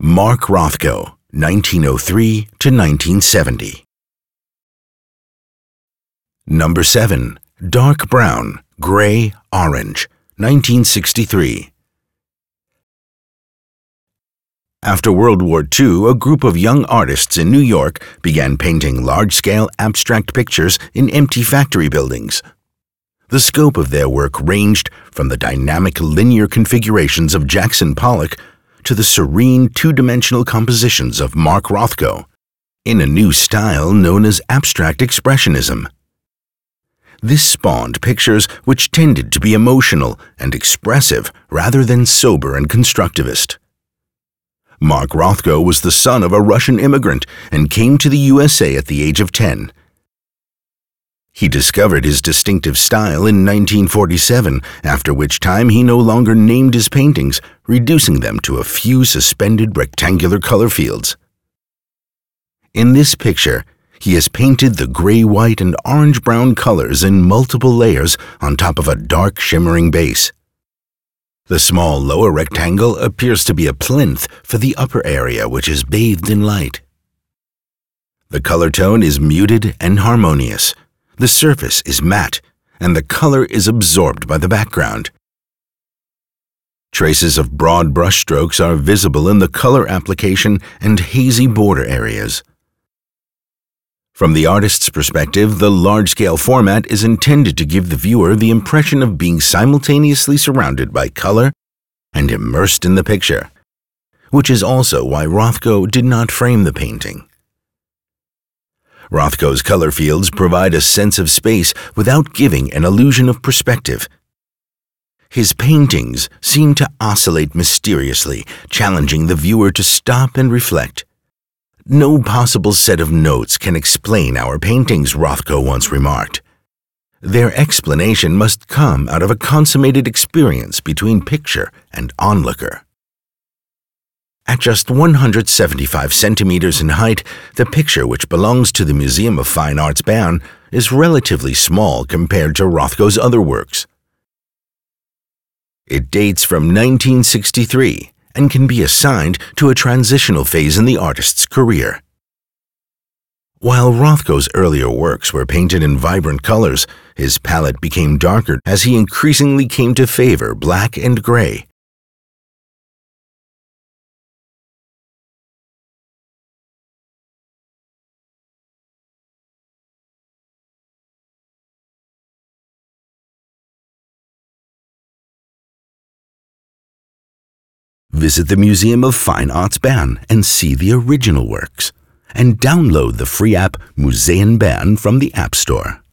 Mark Rothko, 1903 to 1970. Number 7. Dark brown, gray, orange, 1963. After World War II, a group of young artists in New York began painting large-scale abstract pictures in empty factory buildings. The scope of their work ranged from the dynamic linear configurations of Jackson Pollock to the serene two-dimensional compositions of Mark Rothko, in a new style known as abstract expressionism. This spawned pictures which tended to be emotional and expressive rather than sober and constructivist. Mark Rothko was the son of a Russian immigrant and came to the USA at the age of 10. He discovered his distinctive style in 1947, after which time he no longer named his paintings, reducing them to a few suspended rectangular color fields. In this picture, he has painted the gray, white, and orange brown colors in multiple layers on top of a dark shimmering base. The small lower rectangle appears to be a plinth for the upper area which is bathed in light. The color tone is muted and harmonious. The surface is matte, and the color is absorbed by the background. Traces of broad brushstrokes are visible in the color application and hazy border areas. From the artist's perspective, the large-scale format is intended to give the viewer the impression of being simultaneously surrounded by color and immersed in the picture, which is also why Rothko did not frame the painting. Rothko's color fields provide a sense of space without giving an illusion of perspective. His paintings seem to oscillate mysteriously, challenging the viewer to stop and reflect. No possible set of notes can explain our paintings, Rothko once remarked. Their explanation must come out of a consummated experience between picture and onlooker. At just 175 centimeters in height, the picture, which belongs to the Museum of Fine Arts Bern, is relatively small compared to Rothko's other works. It dates from 1963 and can be assigned to a transitional phase in the artist's career. While Rothko's earlier works were painted in vibrant colors, his palette became darker as he increasingly came to favor black and gray. Visit the Museum of Fine Arts Bern and see the original works. And download the free app Museen Bern from the App Store.